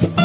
Good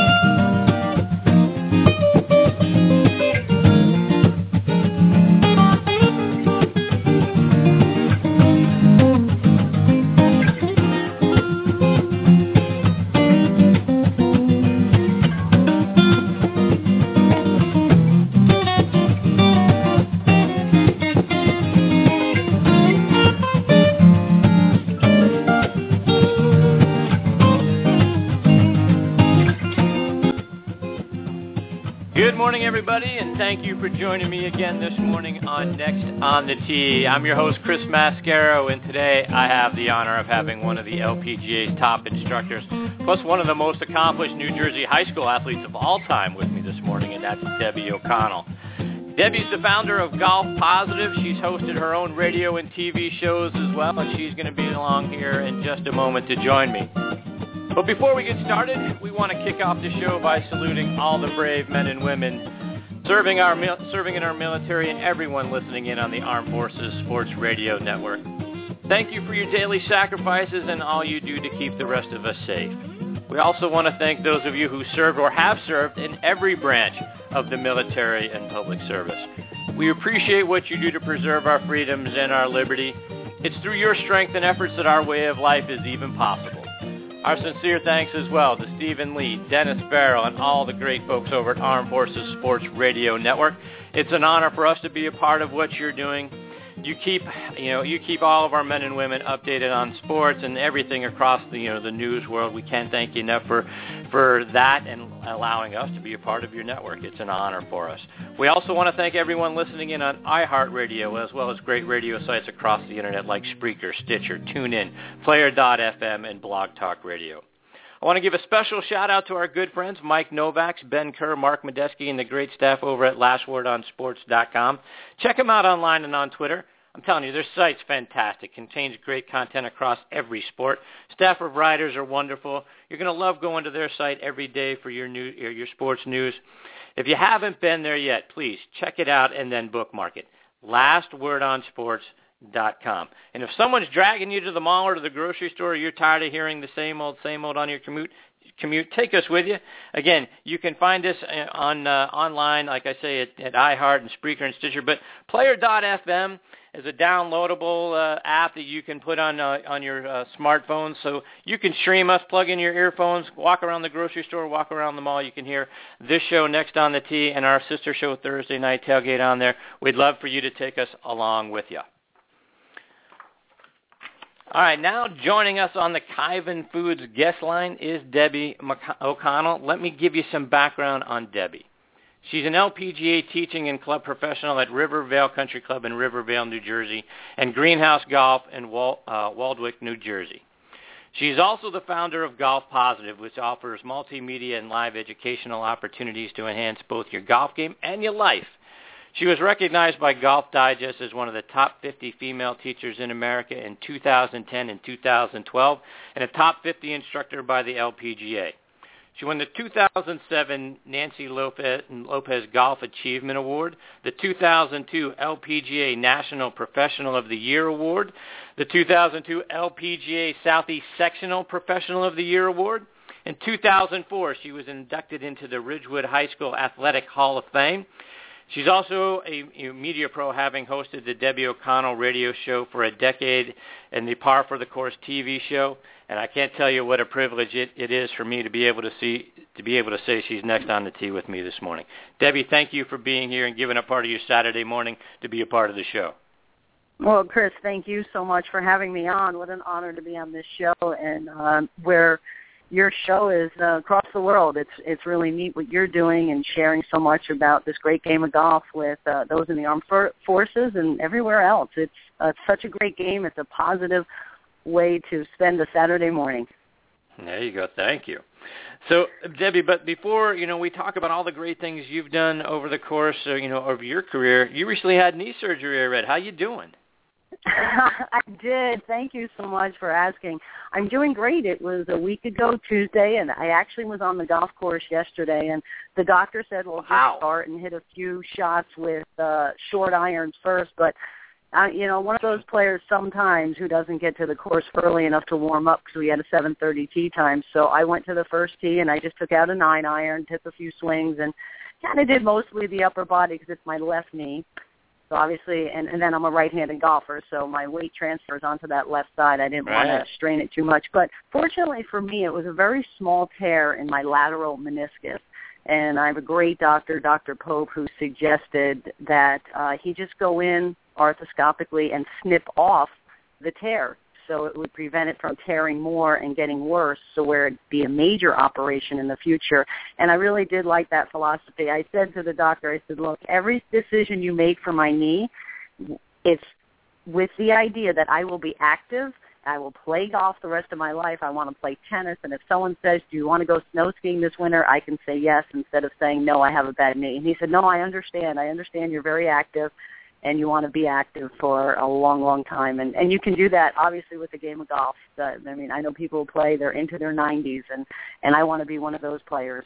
morning, everybody, and thank you for joining me again this morning on Next on the Tee. I'm your host, Chris Mascaro, and today I have the honor of having one of the LPGA's top instructors, plus one of the most accomplished New Jersey high school athletes of all time with me this morning, and that's Debbie O'Connell. Debbie's the founder of Golf Positive. She's hosted her own radio and TV shows as well, and she's going to be along here in just a moment to join me. But before we get started, we want to kick off the show by saluting all the brave men and women serving our serving in our military and everyone listening in on the Armed Forces Sports Radio Network. Thank you for your daily sacrifices and all you do to keep the rest of us safe. We also want to thank those of you who served or have served in every branch of the military and public service. We appreciate what you do to preserve our freedoms and our liberty. It's through your strength and efforts that our way of life is even possible. Our sincere thanks as well to Stephen Lee, Dennis Farrell, and all the great folks over at Armed Forces Sports Radio Network. It's an honor for us to be a part of what you're doing. You keep, you know, you keep all of our men and women updated on sports and everything across the, you know, the news world. We can't thank you enough for, for that and allowing us to be a part of your network. It's an honor for us. We also want to thank everyone listening in on iHeartRadio as well as great radio sites across the internet like Spreaker, Stitcher, TuneIn, Player.fm, and Blog Talk Radio. I want to give a special shout out to our good friends Mike Novaks, Ben Kerr, Mark Medeski, and the great staff over at LastWordOnSports.com. Check them out online and on Twitter. I'm telling you, their site's fantastic. Contains great content across every sport. Staff of writers are wonderful. You're going to love going to their site every day for your new your sports news. If you haven't been there yet, please check it out and then bookmark it. LastWordOnSports.com. And if someone's dragging you to the mall or to the grocery store, you're tired of hearing the same old, same old on your commute, commute, take us with you. Again, you can find us on uh, online, like I say, at, at iHeart and Spreaker and Stitcher. But Player.fm is a downloadable uh, app that you can put on uh, on your uh, smartphone, so you can stream us, plug in your earphones, walk around the grocery store, walk around the mall. You can hear this show next on the Tee and our sister show Thursday night tailgate on there. We'd love for you to take us along with you. All right, now joining us on the Kyvan Foods guest line is Debbie O'Connell. Let me give you some background on Debbie. She's an LPGA teaching and club professional at Rivervale Country Club in Rivervale, New Jersey, and Greenhouse Golf in Wal- uh, Waldwick, New Jersey. She's also the founder of Golf Positive, which offers multimedia and live educational opportunities to enhance both your golf game and your life. She was recognized by Golf Digest as one of the top 50 female teachers in America in 2010 and 2012, and a top 50 instructor by the LPGA. She won the 2007 Nancy Lopez, Lopez Golf Achievement Award, the 2002 LPGA National Professional of the Year Award, the 2002 LPGA Southeast Sectional Professional of the Year Award. In 2004, she was inducted into the Ridgewood High School Athletic Hall of Fame. She's also a, media pro, having hosted the Debbie O'Connell radio show for a decade and the Par for the Course TV show. And I can't tell you what a privilege it, it is for me to be able to see to be able to say she's next on the tee with me this morning. Debbie, thank you for being here and giving up part of your Saturday morning to be a part of the show. Well, Chris, thank you so much for having me on. What an honor to be on this show, and um, where your show is uh, across the world. It's it's really neat what you're doing and sharing so much about this great game of golf with uh, those in the armed for- forces and everywhere else. It's uh, such a great game. It's a positive way to spend a Saturday morning. There you go. Thank you. So, Debbie, but before you know, we talk about all the great things you've done over the course, of, you know, of your career. You recently had knee surgery. I read. How you doing? I did. Thank you so much for asking. I'm doing great. It was a week ago Tuesday, and I actually was on the golf course yesterday. And the doctor said, "Well, just start and hit a few shots with uh, short irons first. But uh, you know, one of those players sometimes who doesn't get to the course early enough to warm up because we had a 7:30 tee time. So I went to the first tee and I just took out a nine iron, took a few swings, and kind of did mostly the upper body because it's my left knee. So obviously, and, and then I'm a right-handed golfer, so my weight transfers onto that left side. I didn't right. want to strain it too much, but fortunately for me, it was a very small tear in my lateral meniscus. And I have a great doctor, Dr. Pope, who suggested that uh, he just go in arthroscopically and snip off the tear so it would prevent it from tearing more and getting worse, so where it'd be a major operation in the future. And I really did like that philosophy. I said to the doctor, I said, look, every decision you make for my knee, it's with the idea that I will be active. I will play golf the rest of my life. I want to play tennis. And if someone says, do you want to go snow skiing this winter, I can say yes instead of saying, no, I have a bad knee. And he said, no, I understand. I understand you're very active and you want to be active for a long, long time. And and you can do that obviously with the game of golf. I mean, I know people who play; they're into their 90s, and and I want to be one of those players.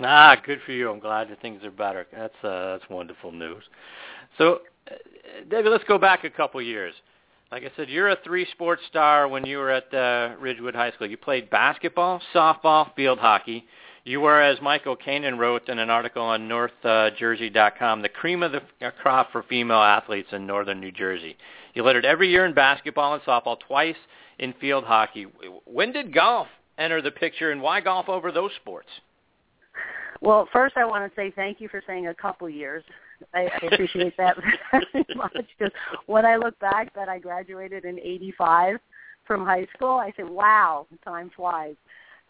Ah, good for you. I'm glad that things are better. That's uh, that's wonderful news. So, uh, Debbie, let's go back a couple years. Like I said, you're a three-sport star when you were at uh, Ridgewood High School. You played basketball, softball, field hockey. You were, as Michael Kanan wrote in an article on NorthJersey.com, uh, the cream of the uh, crop for female athletes in northern New Jersey. You it every year in basketball and softball, twice in field hockey. When did golf enter the picture, and why golf over those sports? Well, first I want to say thank you for saying a couple years. I, I appreciate that very much because when I look back that I graduated in 85 from high school, I said, wow, time flies.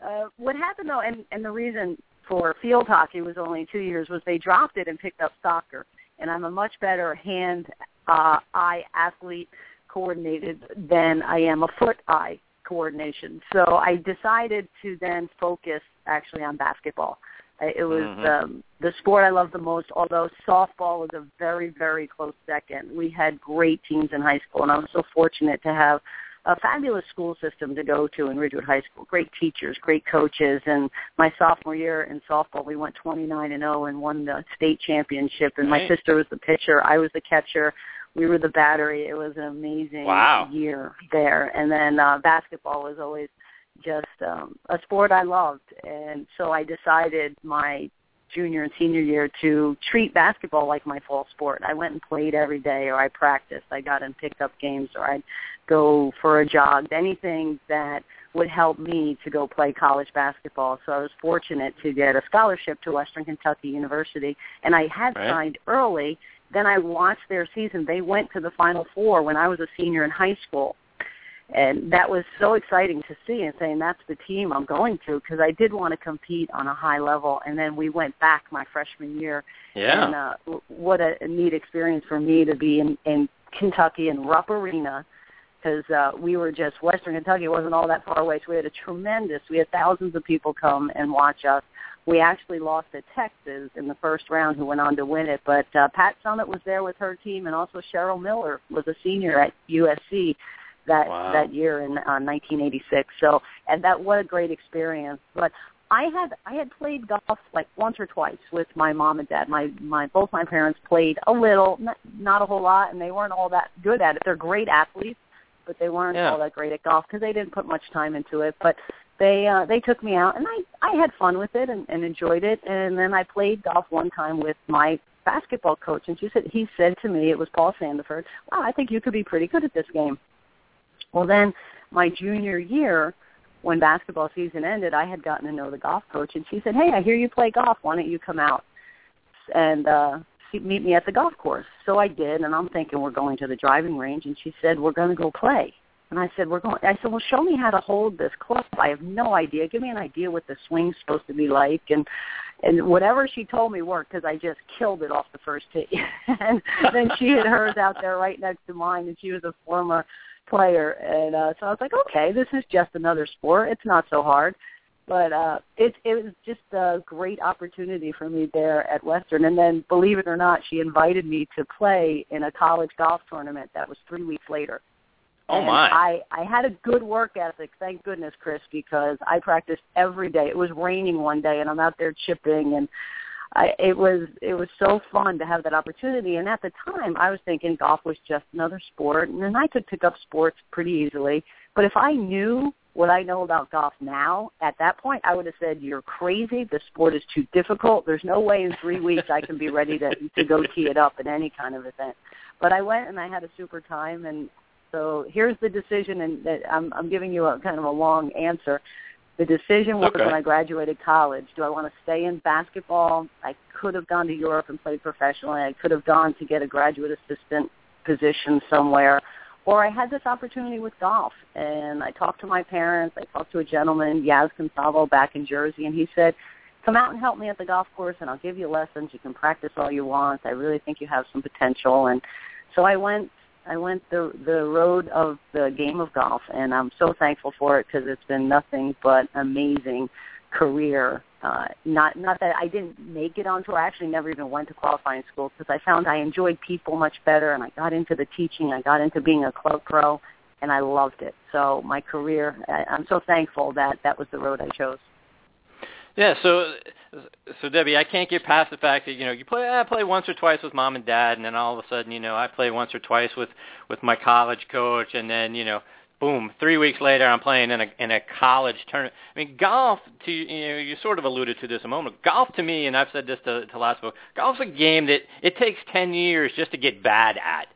Uh, what happened though, and, and the reason for field hockey was only two years, was they dropped it and picked up soccer. And I'm a much better hand uh, eye athlete coordinated than I am a foot eye coordination. So I decided to then focus actually on basketball. It was mm-hmm. um, the sport I loved the most, although softball was a very, very close second. We had great teams in high school, and I was so fortunate to have a fabulous school system to go to in Ridgewood High School. Great teachers, great coaches, and my sophomore year in softball, we went 29 and 0 and won the state championship. And my sister was the pitcher, I was the catcher. We were the battery. It was an amazing wow. year there. And then uh, basketball was always just um, a sport I loved, and so I decided my junior and senior year to treat basketball like my fall sport. I went and played every day or I practiced. I got and picked up games or I'd go for a jog, anything that would help me to go play college basketball. So I was fortunate to get a scholarship to Western Kentucky University and I had right. signed early. Then I watched their season. They went to the Final Four when I was a senior in high school and that was so exciting to see and saying that's the team I'm going to because I did want to compete on a high level and then we went back my freshman year yeah and uh what a neat experience for me to be in in Kentucky in Rupp Arena because uh we were just Western Kentucky wasn't all that far away so we had a tremendous we had thousands of people come and watch us we actually lost to Texas in the first round, who went on to win it. But uh, Pat Summitt was there with her team, and also Cheryl Miller was a senior at USC that wow. that year in uh, 1986. So, and that what a great experience. But I had I had played golf like once or twice with my mom and dad. My my both my parents played a little, not, not a whole lot, and they weren't all that good at it. They're great athletes, but they weren't yeah. all that great at golf because they didn't put much time into it. But they uh, they took me out, and I I had fun with it and, and enjoyed it. And then I played golf one time with my basketball coach, and she said he said to me, it was Paul Sandiford, "Wow, I think you could be pretty good at this game." Well, then my junior year, when basketball season ended, I had gotten to know the golf coach, and she said, "Hey, I hear you play golf. Why don't you come out and uh, meet me at the golf course?" So I did, and I'm thinking we're going to the driving range, and she said, "We're going to go play." And I said, "We're going." I said, "Well, show me how to hold this club. I have no idea. Give me an idea what the swing's supposed to be like." And and whatever she told me worked because I just killed it off the first tee. and then she had hers out there right next to mine, and she was a former player, and uh, so I was like, okay, this is just another sport. It's not so hard. But uh, it it was just a great opportunity for me there at Western. And then, believe it or not, she invited me to play in a college golf tournament that was three weeks later. Oh and my! I I had a good work ethic, thank goodness, Chris, because I practiced every day. It was raining one day, and I'm out there chipping, and I, it was it was so fun to have that opportunity. And at the time, I was thinking golf was just another sport, and then I could pick up sports pretty easily. But if I knew what I know about golf now, at that point, I would have said, "You're crazy. The sport is too difficult. There's no way in three weeks I can be ready to to go tee it up at any kind of event." But I went and I had a super time, and so here's the decision, and that I'm, I'm giving you a kind of a long answer. The decision was Okay. when I graduated college. Do I want to stay in basketball? I could have gone to Europe and played professionally. I could have gone to get a graduate assistant position somewhere. Or I had this opportunity with golf, and I talked to my parents. I talked to a gentleman, Yaz Consalvo, back in Jersey, and he said, come out and help me at the golf course, and I'll give you lessons. You can practice all you want. I really think you have some potential. And so I went I went the the road of the game of golf, and I'm so thankful for it because it's been nothing but amazing career. Uh, not not that I didn't make it on tour. I actually never even went to qualifying school because I found I enjoyed people much better, and I got into the teaching. I got into being a club pro, and I loved it. So my career, I, I'm so thankful that that was the road I chose. Yeah, so so Debbie, I can't get past the fact that you know you play I play once or twice with mom and dad, and then all of a sudden you know I play once or twice with with my college coach, and then you know boom, three weeks later I'm playing in a in a college tournament. I mean, golf to you know you sort of alluded to this a moment. Golf to me, and I've said this to to lots of golf's a game that it takes ten years just to get bad at.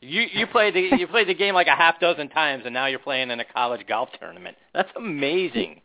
You you played the you played the game like a half dozen times, and now you're playing in a college golf tournament. That's amazing.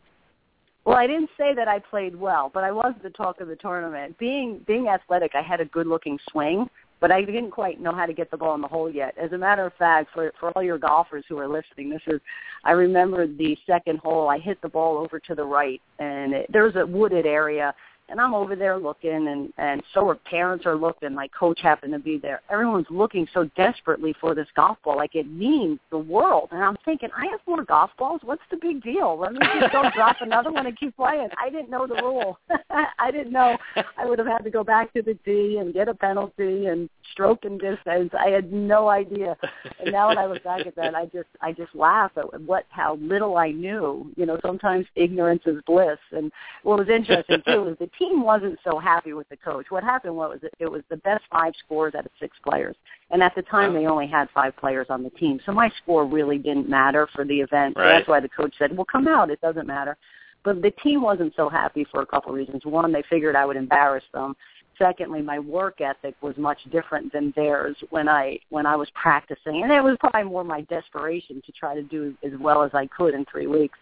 Well, I didn't say that I played well, but I was the talk of the tournament. Being being athletic, I had a good-looking swing, but I didn't quite know how to get the ball in the hole yet. As a matter of fact, for for all your golfers who are listening, this is I remember the second hole. I hit the ball over to the right, and it, there's a wooded area, and I'm over there looking, and and so are parents are looking. My coach happened to be there. Everyone's looking so desperately for this golf ball, like it means the world. And I'm thinking, I have more golf balls. What's the big deal? Let me just go drop another one and keep playing. I didn't know the rule. I didn't know I would have had to go back to the tee and get a penalty and stroke and distance. I had no idea. And now when I look back at that, I just I just laugh at what how little I knew. You know, sometimes ignorance is bliss. And what was interesting too is the team wasn't so happy with the coach. What happened was it, it was the best five scores out of six players, and at the time they only had five players on the team, so my score really didn't matter for the event. So that's why the coach said, "Well, come out. It doesn't matter." But the team wasn't so happy for a couple of reasons. One, they figured I would embarrass them. Secondly, my work ethic was much different than theirs when I when I was practicing, and it was probably more my desperation to try to do as well as I could in three weeks.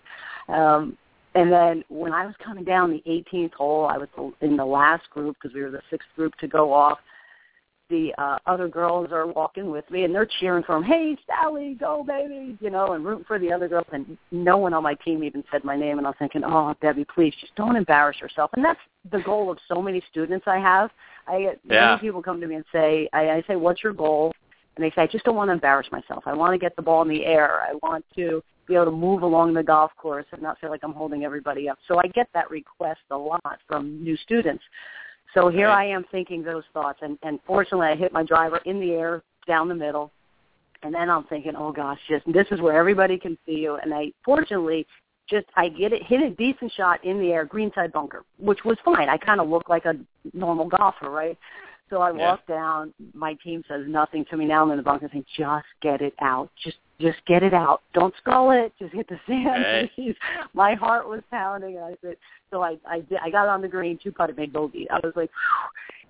Um, and then when I was coming down the 18th hole, I was in the last group because we were the sixth group to go off. The uh, other girls are walking with me, and they're cheering for them. Hey, Sally, go baby! You know, and rooting for the other girls. And no one on my team even said my name. And I was thinking, oh, Debbie, please, just don't embarrass yourself. And that's the goal of so many students I have. I get Yeah. many people come to me and say, I, I say, what's your goal? And they say, I just don't want to embarrass myself. I want to get the ball in the air. I want to be able to move along the golf course and not feel like I'm holding everybody up. So I get that request a lot from new students. So here. I am thinking those thoughts, and, and fortunately I hit my driver in the air down the middle, and then I'm thinking, oh gosh, just this is where everybody can see you. And I fortunately just I get it hit a decent shot in the air, greenside bunker, which was fine. I kind of look like a normal golfer, right? So I Yeah. walk down. My team says nothing to me. Now I'm in the bunker saying, just get it out. Just just get it out. Don't skull it. Just hit the sand, please. My heart was pounding, and I said, so I I did, I got on the green, two putted, made bogey. I was like,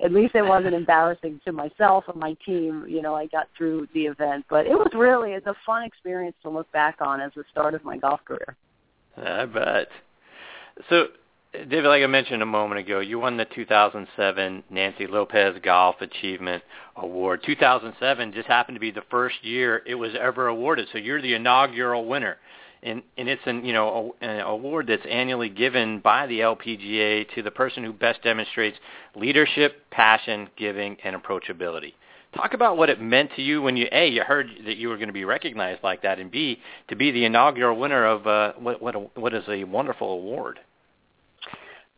at least it wasn't embarrassing to myself and my team. You know, I got through the event, but it was really it's a fun experience to look back on as the start of my golf career. I bet. So, David, like I mentioned a moment ago, you won the 2007 Nancy Lopez Golf Achievement Award. 2007 just happened to be the first year it was ever awarded, so you're the inaugural winner. And, and it's an you know a, an award that's annually given by the LPGA to the person who best demonstrates leadership, passion, giving, and approachability. Talk about what it meant to you when you a you heard that you were going to be recognized like that, and b to be the inaugural winner of uh, what what a, what is a wonderful award.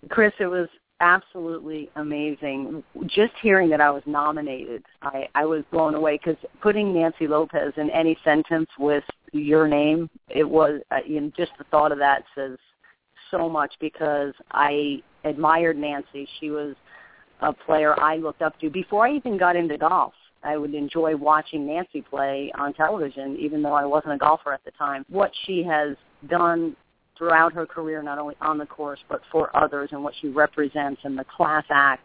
Chris, it was absolutely amazing. Just hearing that I was nominated, I, I was blown away because putting Nancy Lopez in any sentence with your name, it was uh, you know, just the thought of that says so much because I admired Nancy. She was a player I looked up to before I even got into golf. I would enjoy watching Nancy play on television, even though I wasn't a golfer at the time. What she has done throughout her career, not only on the course but for others, and what she represents, and the class act,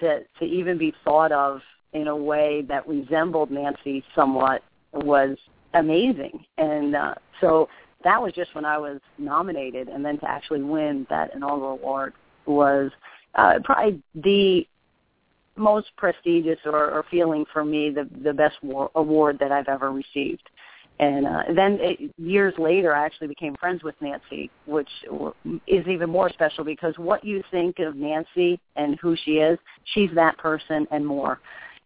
to to even be thought of in a way that resembled Nancy somewhat was amazing. And uh, so that was just when I was nominated, and then to actually win that inaugural award was uh, probably the most prestigious or, or feeling for me, the the best war, award that I've ever received. And uh, then it, years later, I actually became friends with Nancy, which is even more special because what you think of Nancy and who she is, she's that person and more.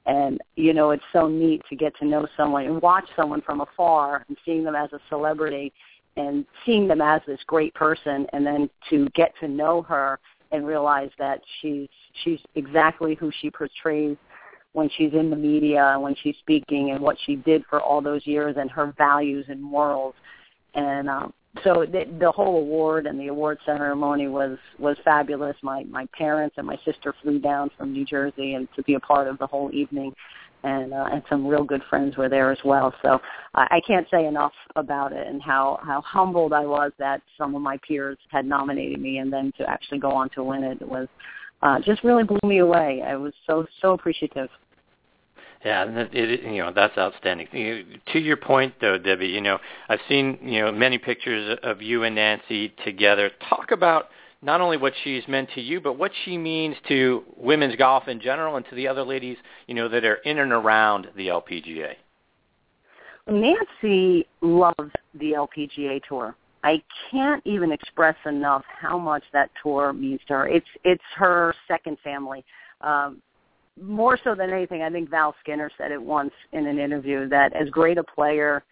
And you know, it's so neat to get to know someone and watch someone from afar and seeing them as a celebrity and seeing them as this great person, and then to get to know her and realize that she's she's exactly who she portrays when she's in the media and when she's speaking and what she did for all those years and her values and morals and um so the, the whole award and the award ceremony was was fabulous my my parents and my sister flew down from New Jersey and to be a part of the whole evening and uh, and some real good friends were there as well so I, I can't say enough about it and how how humbled I was that some of my peers had nominated me and then to actually go on to win it was uh, just really blew me away. I was so so appreciative. Yeah, it, it, you know that's outstanding. You, to your point, though, Debbie, you know I've seen you know many pictures of you and Nancy together. Talk about not only what she's meant to you, but what she means to women's golf in general, and to the other ladies you know that are in and around the LPGA. Nancy loves the LPGA tour. I can't even express enough how much that tour means to her. It's it's her second family. Um, more so than anything, I think Val Skinner said it once in an interview that as great a player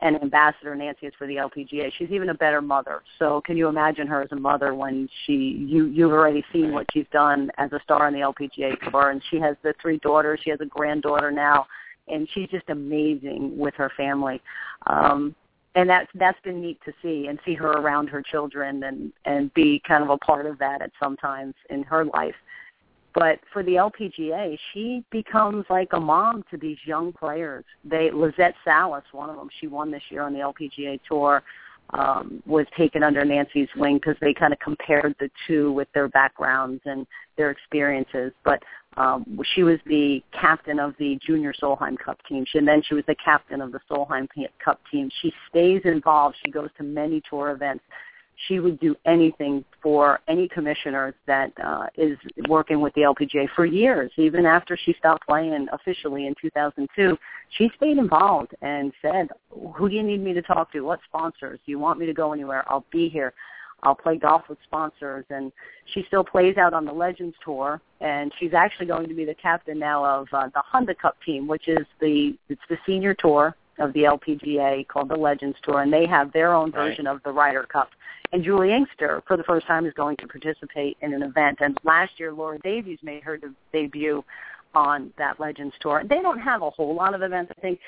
and ambassador Nancy is for the LPGA, she's even a better mother. So can you imagine her as a mother when she you you've already seen what she's done as a star on the LPGA tour, and she has the three daughters, she has a granddaughter now, and she's just amazing with her family. Um, and that's that's been neat to see and see her around her children and and be kind of a part of that at some times in her life but for the LPGA, she becomes like a mom to these young players. They Lizette Salas, one of them, she won this year on the LPGA tour, um, was taken under Nancy's wing because they kind of compared the two with their backgrounds and their experiences. But um, she was the captain of the Junior Solheim Cup team. She, and then she was the captain of the Solheim Cup team. She stays involved. She goes to many tour events she would do anything for any commissioner that uh, is working with the LPGA for years. Even after she stopped playing officially in 2002, she stayed involved and said, "Who do you need me to talk to? What sponsors? Do you want me to go anywhere? I'll be here." I'll play golf with sponsors, and she still plays out on the Legends Tour, and she's actually going to be the captain now of uh, the Handa Cup team, which is the it's the senior tour of the LPGA called the Legends Tour, and they have their own version right. of the Ryder Cup. And Juli Inkster, for the first time, is going to participate in an event. And last year, Laura Davies made her de- debut on that Legends Tour. They don't have a whole lot of events. I think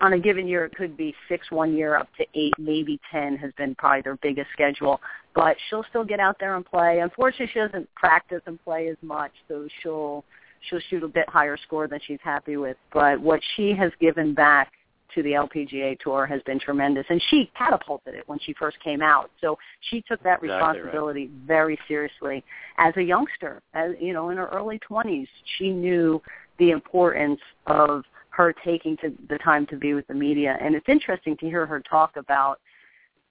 on a given year, it could be six one year, up to eight, maybe ten has been probably their biggest schedule. But she'll still get out there and play. Unfortunately, she doesn't practice and play as much, so she'll she'll shoot a bit higher score than she's happy with. But what she has given back to the LPGA Tour has been tremendous, and she catapulted it when she first came out. So she took that responsibility right. very seriously as a youngster. As you know, in her early 20s, she knew the importance of her taking to the time to be with the media, and it's interesting to hear her talk about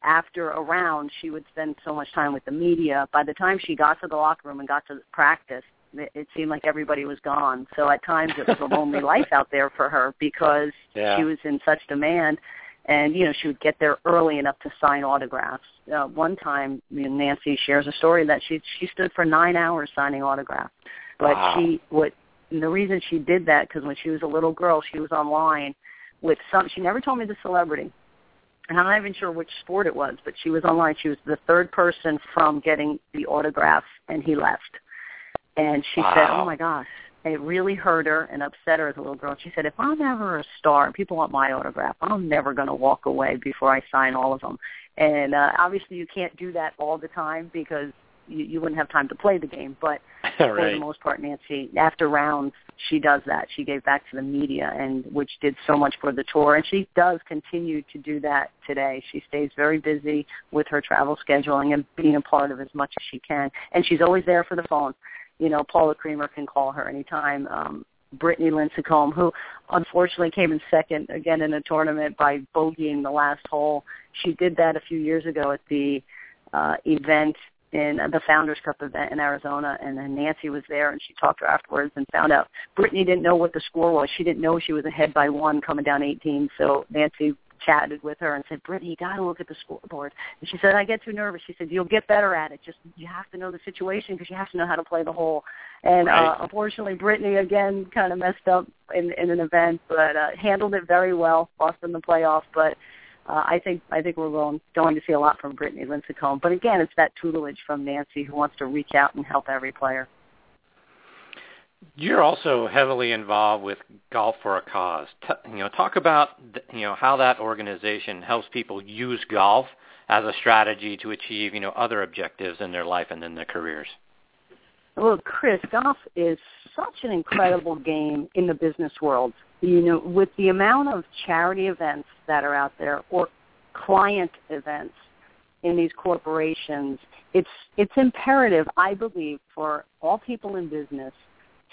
after a round, she would spend so much time with the media. By the time she got to the locker room and got to practice, it seemed like everybody was gone. So at times it was a lonely life out there for her because yeah. she was in such demand. And you know she would get there early enough to sign autographs. Uh, one time, you know, Nancy shares a story that she she stood for nine hours signing autographs, but wow. she would And the reason she did that because when she was a little girl, she was online with some. She never told me the celebrity, and I'm not even sure which sport it was, but she was online. She was the third person from getting the autograph, and he left. And she wow. said, "Oh my gosh." It really hurt her and upset her as a little girl. She said, if I'm ever a star and people want my autograph, I'm never going to walk away before I sign all of them. And uh, obviously you can't do that all the time because you, you wouldn't have time to play the game. But right. for the most part, Nancy, after rounds, she does that. She gave back to the media, and which did so much for the tour. And she does continue to do that today. She stays very busy with her travel scheduling and being a part of as much as she can. And she's always there for the phone. You know, Paula Creamer can call her anytime. Um, Brittany Lincicome, who unfortunately came in second again in a tournament by bogeying the last hole. She did that a few years ago at the uh, event in the Founders Cup event in Arizona, and then Nancy was there, and she talked to her afterwards and found out Brittany didn't know what the score was. She didn't know she was ahead by one coming down 18. So Nancy chatted with her and said, Brittany, you got to look at the scoreboard. And she said, I get too nervous. She said, you'll get better at it. Just you have to know the situation because you have to know how to play the hole. And right. uh, unfortunately, Brittany again kind of messed up in in an event, but uh, handled it very well, lost in the playoff, but uh, I think I think we're going going to see a lot from Brittany Lincicome. But again, it's that tutelage from Nancy who wants to reach out and help every player. You're also heavily involved with Golf for a Cause. T- you know, talk about you know how that organization helps people use golf as a strategy to achieve you know other objectives in their life and in their careers. Well, Chris, golf is such an incredible game in the business world. You know, with the amount of charity events that are out there or client events in these corporations, it's it's imperative, I believe, for all people in business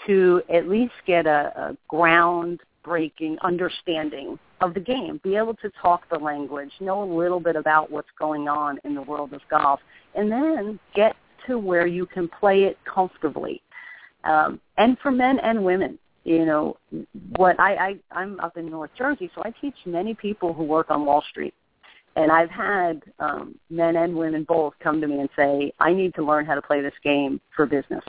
to at least get a, a groundbreaking understanding of the game, be able to talk the language, know a little bit about what's going on in the world of golf, and then get to where you can play it comfortably. Um, and for men and women, you know, what I, I I'm up in North Jersey, so I teach many people who work on Wall Street. And I've had um, men and women both come to me and say, I need to learn how to play this game for business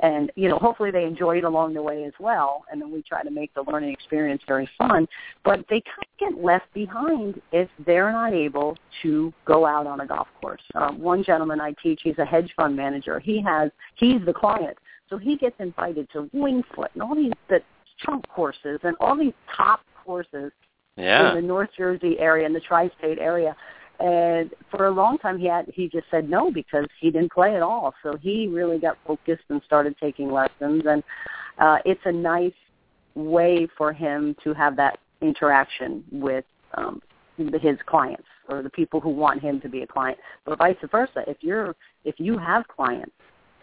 and you know hopefully they enjoy it along the way as well and then we try to make the learning experience very fun. But they kind of get left behind if they're not able to go out on a golf course. Um, one gentleman i teach he's a hedge fund manager. He has he's the client. So he gets invited to Winged Foot and all these the chunk courses and all these top courses yeah. in the north jersey area and the tri-state area and for a long time he had he just said no because he didn't play at all. So he really got focused and started taking lessons. And uh it's a nice way for him to have that interaction with um his clients or the people who want him to be a client. But vice versa if you're if you have clients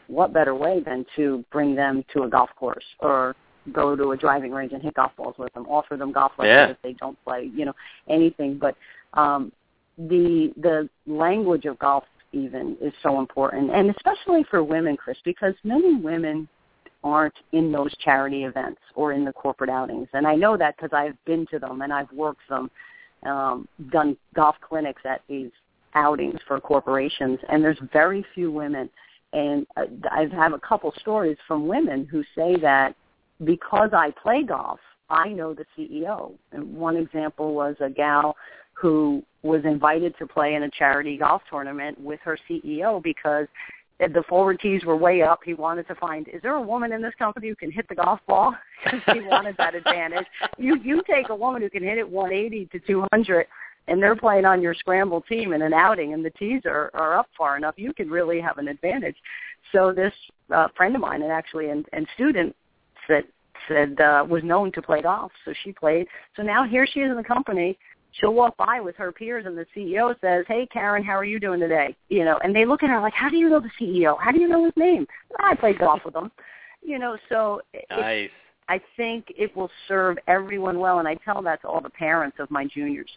what better way than to bring them to a golf course or go to a driving range and hit golf balls with them offer them golf lessons yeah. if they don't play you know anything. But um the the language of golf even is so important, and especially for women, Chris, because many women aren't in those charity events or in the corporate outings, and I know that because I've been to them and I've worked them, um, done golf clinics at these outings for corporations, and there's very few women. And I've had a couple stories from women who say that because I play golf, I know the CEO. And one example was a gal who was invited to play in a charity golf tournament with her CEO because the forward tees were way up. He wanted to find is there a woman in this company who can hit the golf ball? Because he wanted that advantage. You you take a woman who can hit it 180 to 200, and they're playing on your scramble team in an outing, and the tees are are up far enough. You could really have an advantage. So this uh, friend of mine, and actually and, and student, said said uh, was known to play golf, so she played. So now here she is in the company she'll walk by with her peers and the CEO says, "Hey, Karen, how are you doing today?" You know, and they look at her like, "How do you know the CEO? How do you know his name?" I played golf with him. You know, so nice. I think it will serve everyone well, and I tell that to all the parents of my juniors.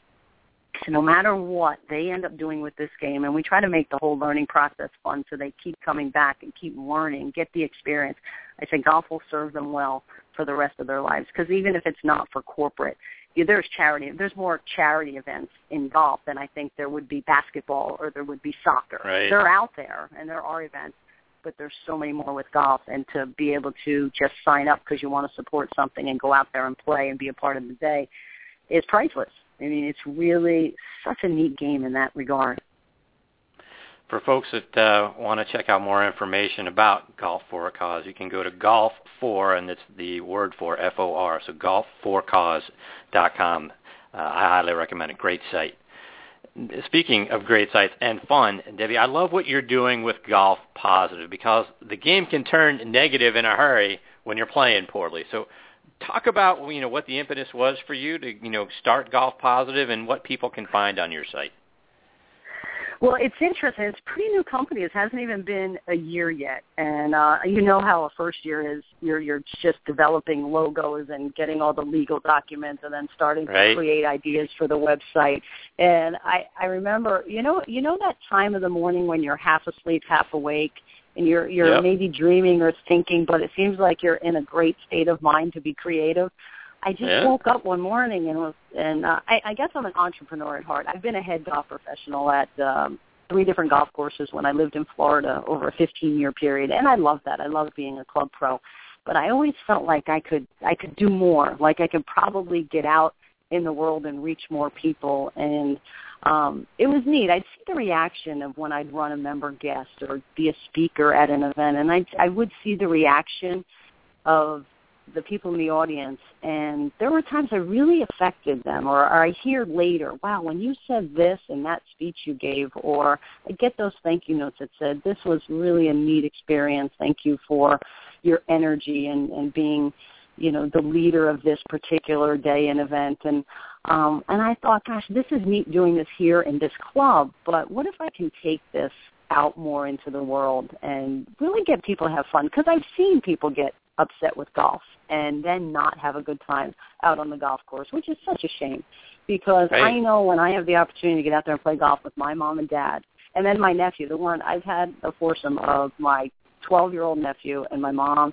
So no matter what they end up doing with this game, and we try to make the whole learning process fun so they keep coming back and keep learning, get the experience. I think golf will serve them well for the rest of their lives because even if it's not for corporate, there's charity. There's more charity events in golf than I think there would be basketball or there would be soccer. Right. They're out there and there are events, but there's so many more with golf, and to be able to just sign up because you want to support something and go out there and play and be a part of the day is priceless. I mean, it's really such a neat game in that regard. For folks that uh, want to check out more information about Golf for a Cause, you can go to Golf for, and it's the word for F-O-R, so golfforcause.com. Uh, I highly recommend it. Great site. Speaking of great sites and fun, Debbie, I love what you're doing with Golf Positive because the game can turn negative in a hurry when you're playing poorly. So talk about you know what the impetus was for you to you know start Golf Positive and what people can find on your site. Well, it's interesting. It's a pretty new company. It hasn't even been a year yet, and uh, you know how a first year is. You're you're just developing logos and getting all the legal documents, and then starting right. to create ideas for the website. And I I remember, you know, you know that time of the morning when you're half asleep, half awake, and you're you're yep. maybe dreaming or thinking, but it seems like you're in a great state of mind to be creative. I just yeah. woke up one morning and was, and uh, I, I guess I'm an entrepreneur at heart. I've been a head golf professional at um, three different golf courses when I lived in Florida over a 15 year period, and I love that. I love being a club pro, but I always felt like I could I could do more. Like I could probably get out in the world and reach more people and um it was neat i'd see the reaction of when i'd run a member guest or be a speaker at an event and i i would see the reaction of the people in the audience and there were times I really affected them or, or I hear later, wow, when you said this in that speech you gave or I get those thank you notes that said this was really a neat experience. Thank you for your energy and, and being, you know, the leader of this particular day and event and um and I thought, gosh, this is neat doing this here in this club, but what if I can take this out more into the world and really get people to have fun because I've seen people get upset with golf and then not have a good time out on the golf course, which is such a shame because right. I know when I have the opportunity to get out there and play golf with my mom and dad and then my nephew, the one I've had a foursome of my 12-year-old nephew and my mom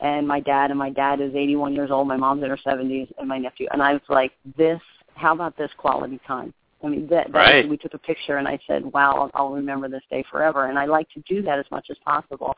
and my dad and my dad is 81 years old, my mom's in her 70s and my nephew and I was like this how about this quality time? I mean, that, that right. we took a picture and I said, wow, I'll, I'll remember this day forever. And I like to do that as much as possible.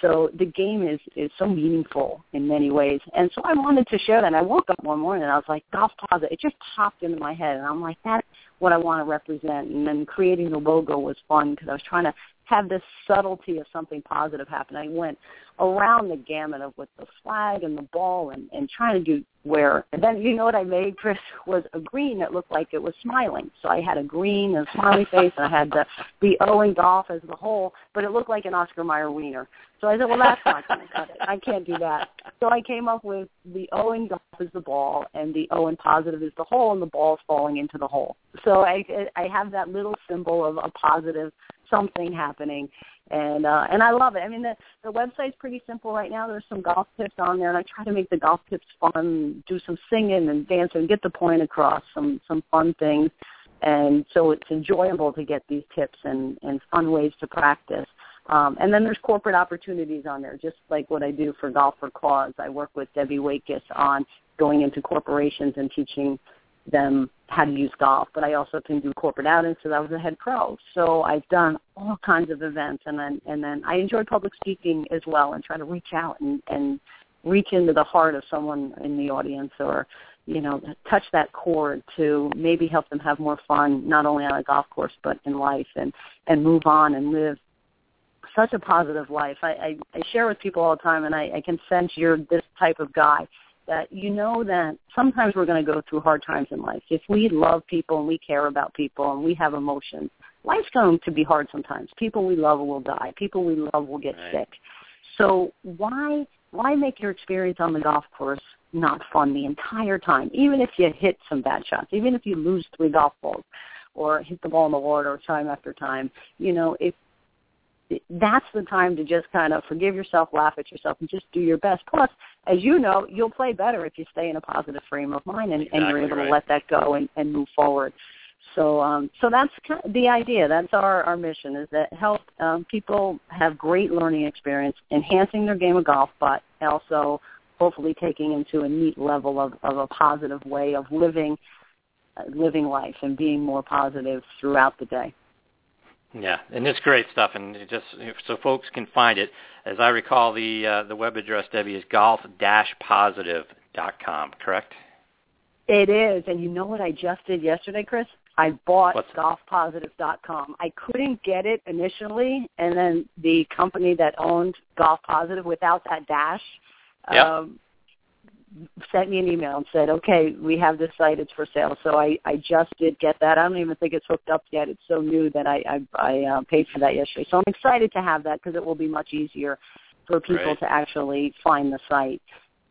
So the game is is so meaningful in many ways, and so I wanted to share that. And I woke up one morning and I was like, Golf Positive. It just popped into my head, and I'm like, that's what I want to represent. And then creating the logo was fun because I was trying to have this subtlety of something positive happen. I went around the gamut of with the flag and the ball and, and trying to do where and then you know what I made, Chris, was a green that looked like it was smiling. So I had a green and a smiley face and I had the the O in golf as the whole, but it looked like an Oscar Mayer wiener. So I said, Well that's not gonna cut it. I can't do that. So I came up with the O in golf is the ball and the O in positive is the hole and the ball's falling into the hole. So I I have that little symbol of a positive something happening and uh and I love it. I mean the the website's pretty simple right now. There's some golf tips on there and I try to make the golf tips fun, do some singing and dancing, get the point across, some some fun things. And so it's enjoyable to get these tips and, and fun ways to practice. Um, and then there's corporate opportunities on there, just like what I do for Golf for Cause. I work with Debbie Waitkus on going into corporations and teaching them how to use golf, but I also can do corporate outings because I was a head pro. So I've done all kinds of events, and then and then I enjoy public speaking as well, and try to reach out and and reach into the heart of someone in the audience, or you know, touch that chord to maybe help them have more fun, not only on a golf course but in life, and and move on and live such a positive life. I, I, I share with people all the time, and I, I can sense you're this type of guy that you know that sometimes we're going to go through hard times in life. If we love people and we care about people and we have emotions, life's going to be hard sometimes. People we love will die. People we love will get right. sick. So why why make your experience on the golf course not fun the entire time? Even if you hit some bad shots, even if you lose three golf balls or hit the ball in the water time after time, you know, if that's the time to just kind of forgive yourself, laugh at yourself, and just do your best. Plus, as you know, you'll play better if you stay in a positive frame of mind and, exactly and you're able right. to let that go and, and move forward. So, um, so that's kind of the idea. That's our our mission is that help um, people have great learning experience, enhancing their game of golf, but also hopefully taking into a neat level of, of a positive way of living uh, living life and being more positive throughout the day. Yeah, and it's great stuff, and just so folks can find it. As I recall, the uh, the web address Debbie is golf-positive.com, correct? It is, and you know what I just did yesterday, Chris? I bought What's golfpositive.com. I couldn't get it initially, and then the company that owned Golf Positive without that dash Yep. um, sent me an email and said, "Okay, we have this site; it's for sale." So I I just did get that. I don't even think it's hooked up yet. It's so new that I I, I uh, paid for that yesterday. So I'm excited to have that because it will be much easier for people Great. to actually find the site.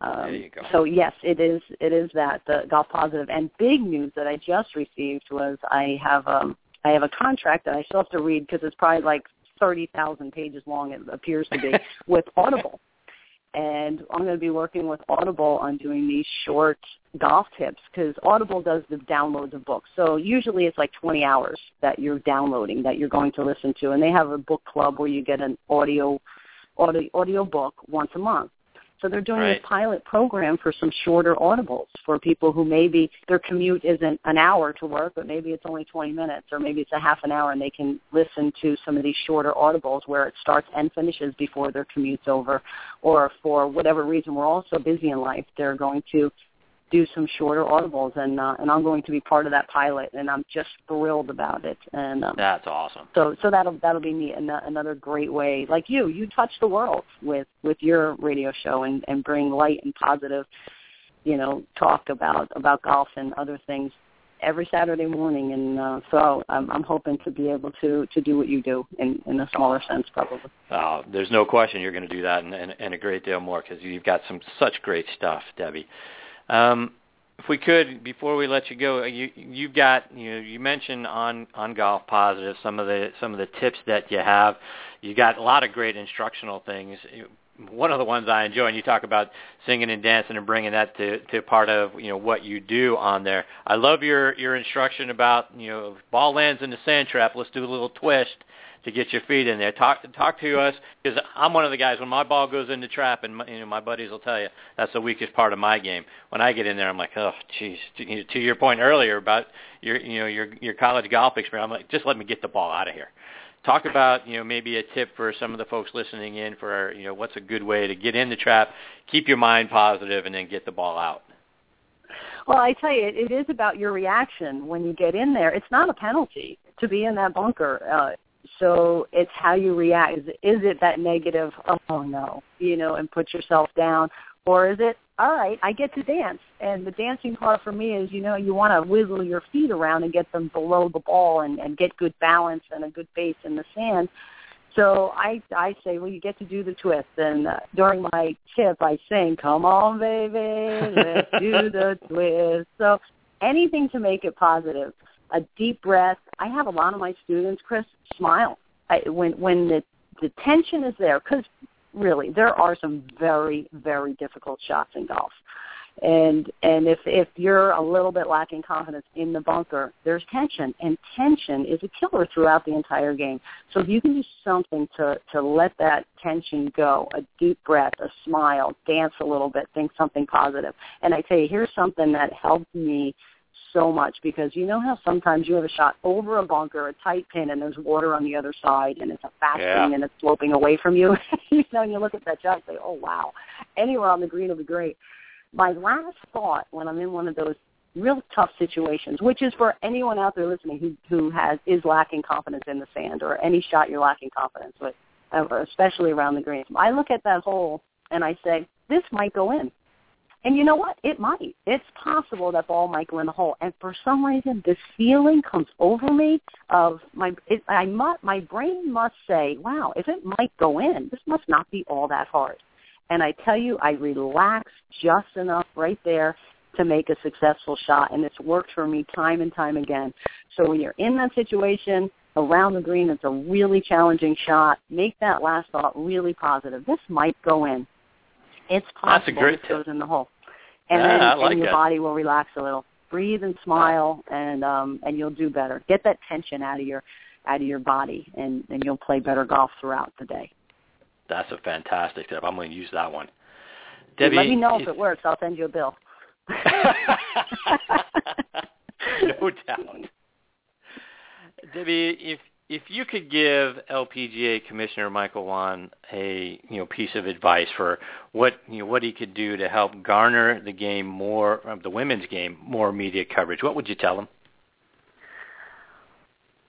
Um, There you go. So yes, it is. It is that the golf positive. And big news that I just received was I have um I have a contract that I still have to read because it's probably like thirty thousand pages long. It appears to be with Audible, and I'm going to be working with Audible on doing these short golf tips because Audible does the downloads of books. So usually it's like 20 hours that you're downloading that you're going to listen to, and they have a book club where you get an audio audio, audio book once a month. So they're doing Right. this pilot program for some shorter audibles for people who maybe their commute isn't an hour to work, but maybe it's only 20 minutes or maybe it's a half an hour and they can listen to some of these shorter audibles where it starts and finishes before their commute's over or for whatever reason we're all so busy in life, they're going to do some shorter audibles and uh, and I'm going to be part of that pilot and I'm just thrilled about it and um, That's awesome. so so that'll that'll be neat and another great way like you you touch the world with with your radio show and and bring light and positive you know talk about about golf and other things every Saturday morning and uh, so I'm I'm hoping to be able to to do what you do in in a smaller sense probably Uh, there's no question you're going to do that, and, and, and a great deal more because you've got some such great stuff, Debbie. Um, if we could, before we let you go, you you've got you know, you mentioned on on golf positive some of the some of the tips that you have. You got a lot of great instructional things. One of the ones I enjoy, and you talk about singing and dancing and bringing that to to part of you know what you do on there. I love your your instruction about you know ball lands in the sand trap. Let's do a little twist to get your feet in there. Talk talk to us because I'm one of the guys when my ball goes in the trap, and my, you know my buddies will tell you that's the weakest part of my game. When I get in there, I'm like, oh, jeez. To, to your point earlier about your you know your your college golf experience, I'm like, just let me get the ball out of here. Talk about you know maybe a tip for some of the folks listening in for you know what's a good way to get in the trap, keep your mind positive, and then get the ball out. Well, I tell you, it, it is about your reaction when you get in there. It's not a penalty to be in that bunker. Uh, so it's how you react. Is it, is it that negative, oh no, you know, and put yourself down? Or is it, all right, I get to dance. And the dancing part for me is, you know, you want to wiggle your feet around and get them below the ball and, and get good balance and a good base in the sand. So I I say, well, you get to do the twist. And uh, during my tip, I sing, "Come on, baby, let's do the twist." So anything to make it positive. A deep breath. I have a lot of my students, Chris, smile I, when when the the tension is there. Because really, there are some very very difficult shots in golf and and if if you're a little bit lacking confidence in the bunker, there's tension, and tension is a killer throughout the entire game. So if you can do something to to let that tension go, a deep breath, a smile, dance a little bit, think something. And I tell you, here's something that helped me so much because you know how sometimes you have a shot over a bunker, a tight pin, and there's water on the other side, and it's a fast Yeah. swing and it's sloping away from you. you know, and you look at that shot and say, "Oh wow, anywhere on the green will be great." my last thought when I'm in one of those real tough situations, which is for anyone out there listening who who has is lacking confidence in the sand or any shot you're lacking confidence with, especially around the greens. I look at that hole and I say, this might go in. And you know what? It might. It's possible that ball might go in the hole. And for some reason, this feeling comes over me of my. It, I must. My brain must say, "Wow, if it might go in, this must not be all that hard." And I tell you, I relax just enough right there to make a successful shot, and it's worked for me time and time again. So when you're in that situation around the green, it's a really challenging shot. Make that last thought really positive. This might go in. It's That's possible great this goes in the hole, and Yeah, then I like and your that. body will relax a little. Breathe and smile, and um, and you'll do better. Get that tension out of your out of your body, and and you'll play better golf throughout the day. That's a fantastic tip. I'm going to use that one. Debbie, Let me know if it works. I'll send you a bill. no doubt. Debbie, if if you could give LPGA Commissioner Michael Whan a you know piece of advice for what you know what he could do to help garner the game more, uh, the women's game more media coverage, what would you tell him?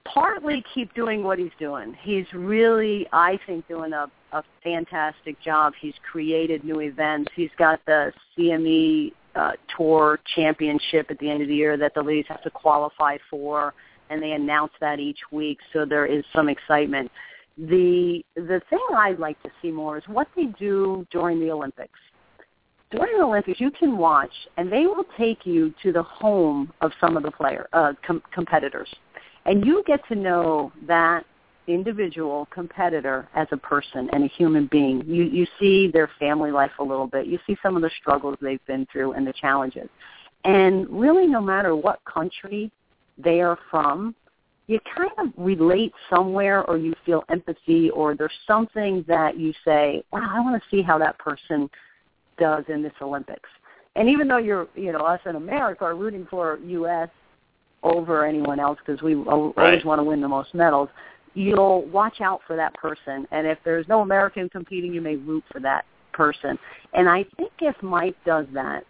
Partly keep doing what he's doing. He's really, I think, doing a, a fantastic job. He's created new events. He's got the CME uh, Tour Championship at the end of the year that the ladies have to qualify for and they announce that each week, so there is some excitement. The the thing I'd like to see more is what they do during the Olympics. During the Olympics, you can watch, and they will take you to the home of some of the player uh, com- competitors, and you get to know that individual competitor as a person and a human being. You you see their family life a little bit. You see some of the struggles they've been through and the challenges. And really, no matter what country they are from, you kind of relate somewhere or you feel empathy or there's something that you say, wow, I want to see how that person does in this Olympics. And even though you're, you know, us in America are rooting for U.S. over anyone else because we always right. want to win the most medals, you'll watch out for that person. And if there's no American competing, you may root for that person. And I think if Mike does that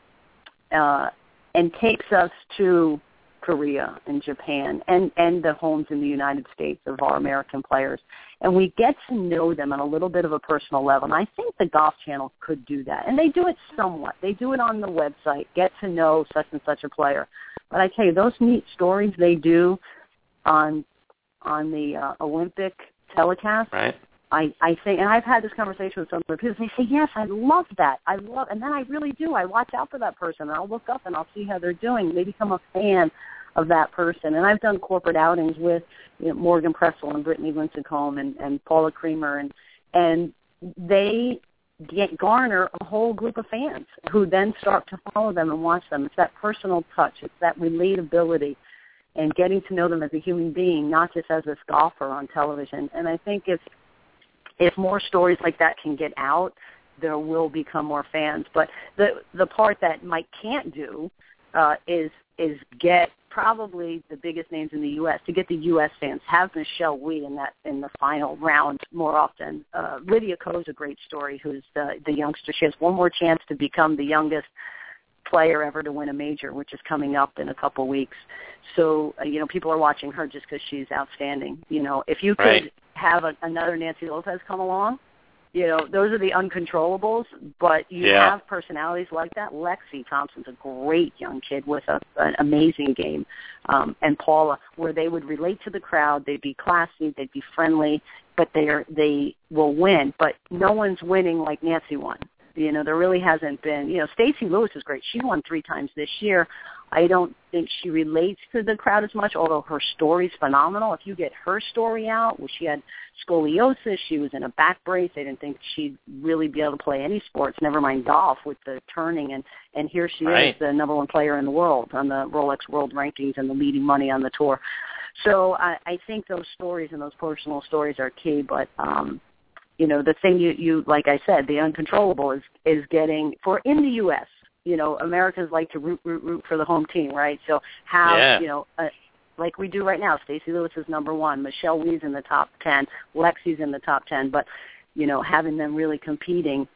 uh, and takes us to Korea and Japan and and the homes in the United States of our American players. And we get to know them on a little bit of a personal level. And I think the Golf Channel could do that. And they do it somewhat. They do it on the website get to know such and such a player. But I tell you those neat stories they do on on the uh, Olympic telecast right I, I think, and I've had this conversation with some other people. They say, "Yes, I love that. I love," and then I really do. I watch out for that person. And I'll look up and I'll see how they're doing. They become a fan of that person. And I've done corporate outings with you know, Morgan Pressel and Brittany Lincicome and, and Paula Creamer, and and they get garner a whole group of fans who then start to follow them and watch them. It's that personal touch. It's that relatability and getting to know them as a human being, not just as this golfer on television. And I think if if more stories like that can get out, there will become more fans. But the the part that Mike can't do uh, is is get probably the biggest names in the U.S. to get the U.S. fans. Have Michelle Wie in that in the final round more often. Uh, Lydia Ko is a great story. Who's the the youngster? She has one more chance to become the youngest player ever to win a major, which is coming up in a couple weeks. So uh, you know people are watching her just because she's outstanding. You know if you could right. have a, another Nancy Lopez come along you know, those are the uncontrollables, but you yeah. have personalities like that. Lexi Thompson's a great young kid with a, an amazing game. Um, and Paula, where they would relate to the crowd, they'd be classy, they'd be friendly, but they are they will win. But no one's winning like Nancy won. You know, there really hasn't been. You know, Stacy Lewis is great. She won three times this year. I don't think she relates to the crowd as much, although her story's phenomenal. If you get her story out, where she had scoliosis, she was in a back brace. They didn't think she'd really be able to play any sports, never mind golf, with the turning. And and here she right. is, the number one player in the world on the Rolex World Rankings and the leading money on the tour. So I, I think those stories and those personal stories are key. But um, you know, the thing you you like I said, the uncontrollable is is getting for in the U.S you know, Americans like to root, root, root for the home team, right? So have, yeah. you know, a, like we do right now, Stacy Lewis is number one, Michelle Wie's in the top 10, Lexi's in the top 10, but, you know, having them really competing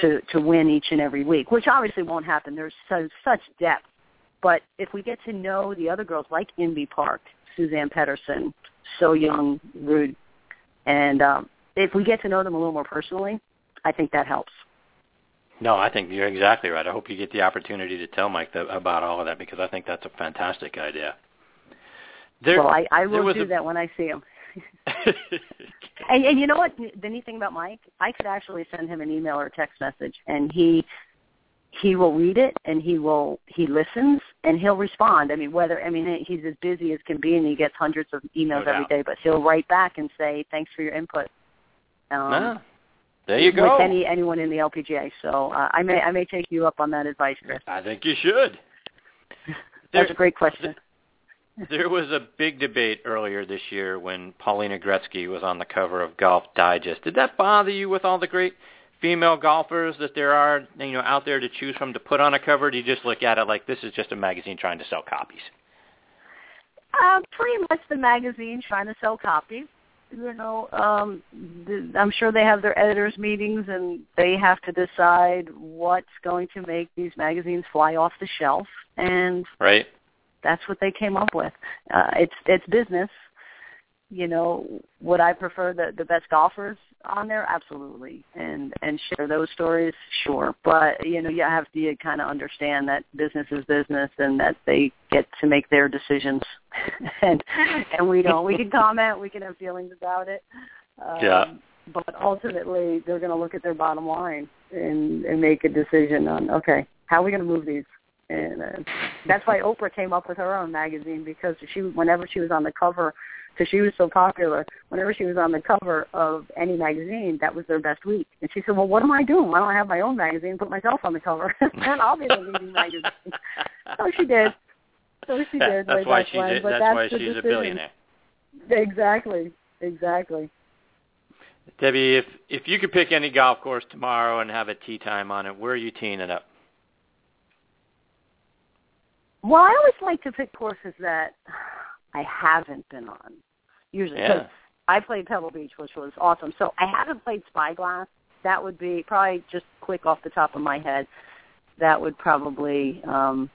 to, to win each and every week, which obviously won't happen. There's so, such depth. But if we get to know the other girls like Inbee Park, Suzanne Pettersen, So Yeon Ryu, and um, if we get to know them a little more personally, I think that helps. No, I think you're exactly right. I hope you get the opportunity to tell Mike the, about all of that because I think that's a fantastic idea. There, well, I, I will do a... that when I see him. and, and you know what? The neat thing about Mike, I could actually send him an email or a text message, and he he will read it and he will he listens and he'll respond. I mean, whether I mean he's as busy as can be, and he gets hundreds of emails no every day, but he'll write back and say thanks for your input. Um, no. There you go. With any anyone in the LPGA, so uh, I may I may take you up on that advice, Chris. I think you should. That's there, a great question. There was a big debate earlier this year when Paulina Gretzky was on the cover of Golf Digest. Did that bother you with all the great female golfers that there are, you know, out there to choose from to put on a cover? do you just look at it like this is just a magazine trying to sell copies? Uh, pretty much the magazine trying to sell copies. You know, um, th- I'm sure they have their editors meetings and they have to decide what's going to make these magazines fly off the shelf, and right. that's what they came up with. Uh, it's it's business. You know, would I prefer the the best golfers on there? Absolutely, and and share those stories, sure. But you know, you have to kind of understand that business is business, and that they get to make their decisions, and and we don't. We can comment, we can have feelings about it. Um, Yeah. But ultimately, they're going to look at their bottom line and and make a decision on okay, how are we going to move these and uh, that's why Oprah came up with her own magazine because she, whenever she was on the cover, because she was so popular, whenever she was on the cover of any magazine, that was their best week. And she said, "Well, what am I doing? Why don't I have my own magazine, put myself on the cover, and I'll be the leading magazine?" so she did. So she did. that's why she's a, but that's that's why she's a billionaire. Exactly. Exactly. Debbie, if if you could pick any golf course tomorrow and have a tee time on it, where are you teeing it up? Well, I always like to pick courses that I haven't been on. Usually, Yeah. I played Pebble Beach, which was awesome. So I haven't played Spyglass. That would be probably just quick off the top of my head. That would probably um,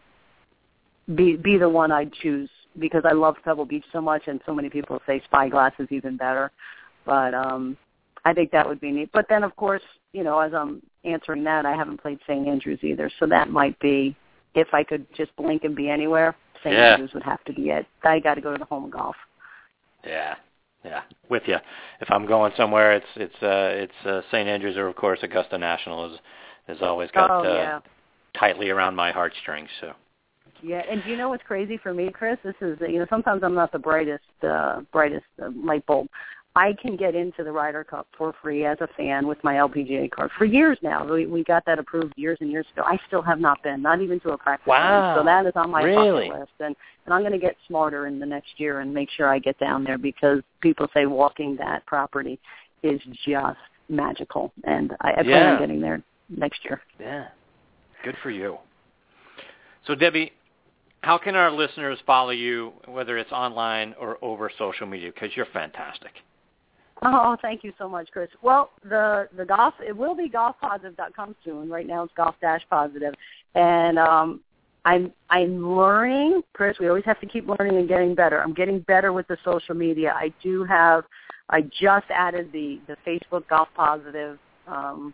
be be the one I'd choose because I love Pebble Beach so much, and so many people say Spyglass is even better. But um, I think that would be neat. But then, of course, you know, as I'm answering that, I haven't played St. Andrews either, so that might be if I could just blink and be anywhere. St. Yeah. Andrews would have to be it. I got to go to the home of golf. Yeah, yeah, with you. If I'm going somewhere, it's it's uh it's uh, St. Andrews or of course Augusta National is is always got oh uh, yeah. tightly around my heartstrings. So Yeah, and do you know what's crazy for me, Chris? This is you know sometimes I'm not the brightest uh, brightest uh, light bulb. I can get into the Ryder Cup for free as a fan with my LPGA card for years now. We we got that approved years and years ago. I still have not been, not even to a practice. Wow. round. So that is on my Really? bucket list, and and I'm going to get smarter in the next year and make sure I get down there because people say walking that property is just magical, and I, I plan Yeah. on getting there next year. yeah, good for you. So Debbie, how can our listeners follow you, whether it's online or over social media? Because you're fantastic. Oh, thank you so much, Chris. Well, the the golf it will be golfpositive.com soon. Right now, it's golf dash positive, and um, I'm I'm learning, Chris. We always have to keep learning and getting better. I'm getting better with the social media. I do have. I just added the the Facebook Golf Positive. Um,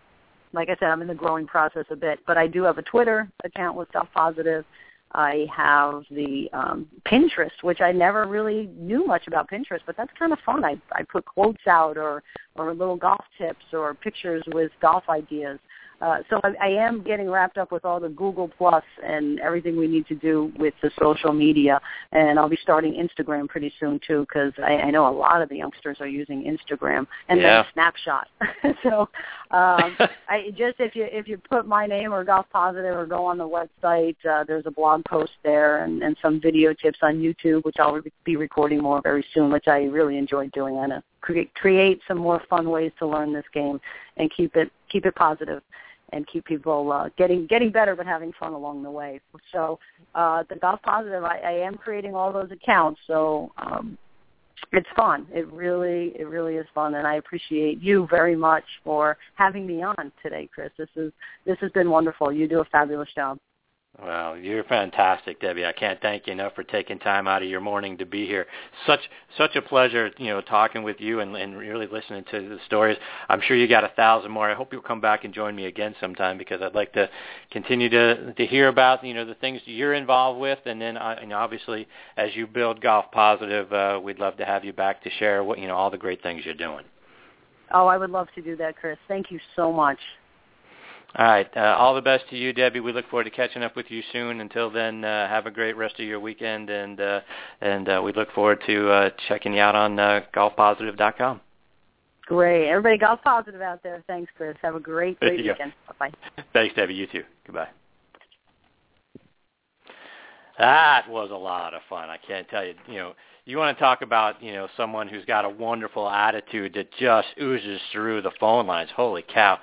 like I said, I'm in the growing process a bit, but I do have a Twitter account with Golf Positive. I have the um, Pinterest, which I never really knew much about Pinterest, but that's kind of fun. I I put quotes out or or little golf tips or pictures with golf ideas. Uh, so I, I am getting wrapped up with all the Google Plus and everything we need to do with the social media, and I'll be starting Instagram pretty soon too, because I, I know a lot of the youngsters are using Instagram and Yeah. then Snapshot. so um, I just if you if you put my name or Golf Positive or go on the website, uh, there's a blog post there and, and some video tips on YouTube, which I'll re- be recording more very soon, which I really enjoy doing. I create create some more fun ways to learn this game and keep it keep it positive and keep people uh, getting getting better but having fun along the way. So uh, the Golf Positive, I, I am creating all those accounts. So um, it's fun. It really, it really is fun, and I appreciate you very much for having me on today, Chris. This is this has been wonderful. You do a fabulous job. Well, you're fantastic, Debbie. I can't thank you enough for taking time out of your morning to be here. Such such a pleasure, you know, talking with you and, and really listening to the stories. I'm sure you got a thousand more. I hope you'll come back and join me again sometime because I'd like to continue to to hear about you know the things you're involved with, and then uh, know, obviously as you build Golf Positive, uh, we'd love to have you back to share what you know all the great things you're doing. Oh, I would love to do that, Chris. Thank you so much. All right. Uh, all the best to you, Debbie. We look forward to catching up with you soon. Until then, uh, have a great rest of your weekend, and uh, and uh, we look forward to uh, checking you out on uh, golfpositive.com. Great. Everybody golf positive out there. Thanks, Chris. Have a great, great go. weekend. Bye-bye. Thanks, Debbie. You too. Goodbye. That was a lot of fun. I can't tell you. You know, you want to talk about you know someone who's got a wonderful attitude that just oozes through the phone lines. Holy cow!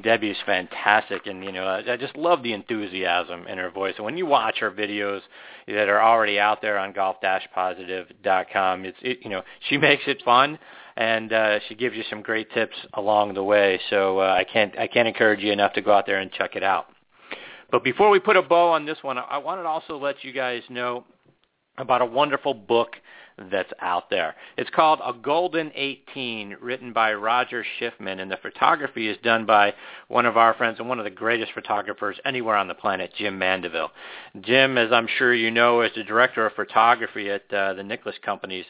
Debbie is fantastic, and you know I just love the enthusiasm in her voice. And when you watch her videos that are already out there on golf-positive.com, it's it, you know she makes it fun, and uh, she gives you some great tips along the way. So uh, I can't I can't encourage you enough to go out there and check it out. But before we put a bow on this one, I wanted to also let you guys know about a wonderful book that's out there. It's called A Golden 18, written by Roger Schiffman, and the photography is done by one of our friends and one of the greatest photographers anywhere on the planet, Jim Mandeville. Jim, as I'm sure you know, is the director of photography at uh, the Nicklaus Companies.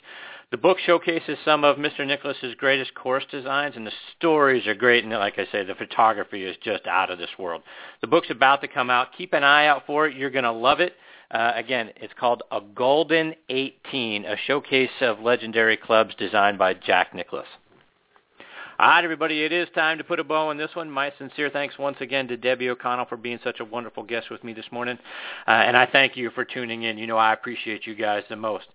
The book showcases some of Mr. Nicklaus's greatest course designs, and the stories are great. And like I say, the photography is just out of this world. The book's about to come out. Keep an eye out for it. You're going to love it. Uh, again, it's called A Golden 18, a showcase of legendary clubs designed by Jack Nicklaus. All right, everybody, it is time to put a bow on this one. My sincere thanks once again to Debbie O'Connell for being such a wonderful guest with me this morning. Uh, and I thank you for tuning in. You know I appreciate you guys the most.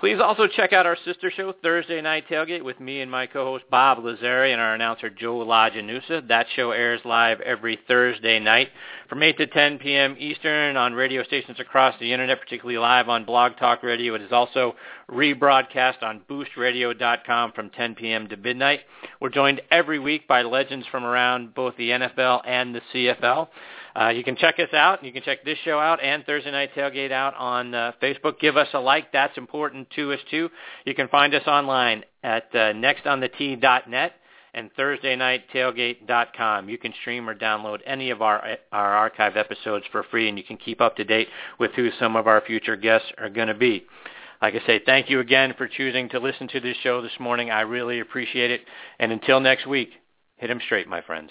Please also check out our sister show, Thursday Night Tailgate, with me and my co-host Bob Lazari and our announcer Joe Lajanusa. That show airs live every Thursday night from 8 to 10 p.m. Eastern on radio stations across the internet, particularly live on Blog Talk Radio. It is also rebroadcast on boostradio.com from 10 p.m. to midnight. We're joined every week by legends from around both the NFL and the CFL. Uh, you can check us out. You can check this show out and Thursday Night Tailgate out on uh, Facebook. Give us a like. That's important to us, too. You can find us online at uh, nextonthetee.net and ThursdayNightTailgate.com. You can stream or download any of our our archive episodes for free, and you can keep up to date with who some of our future guests are going to be. Like I say, thank you again for choosing to listen to this show this morning. I really appreciate it. And until next week, hit 'em straight, my friends.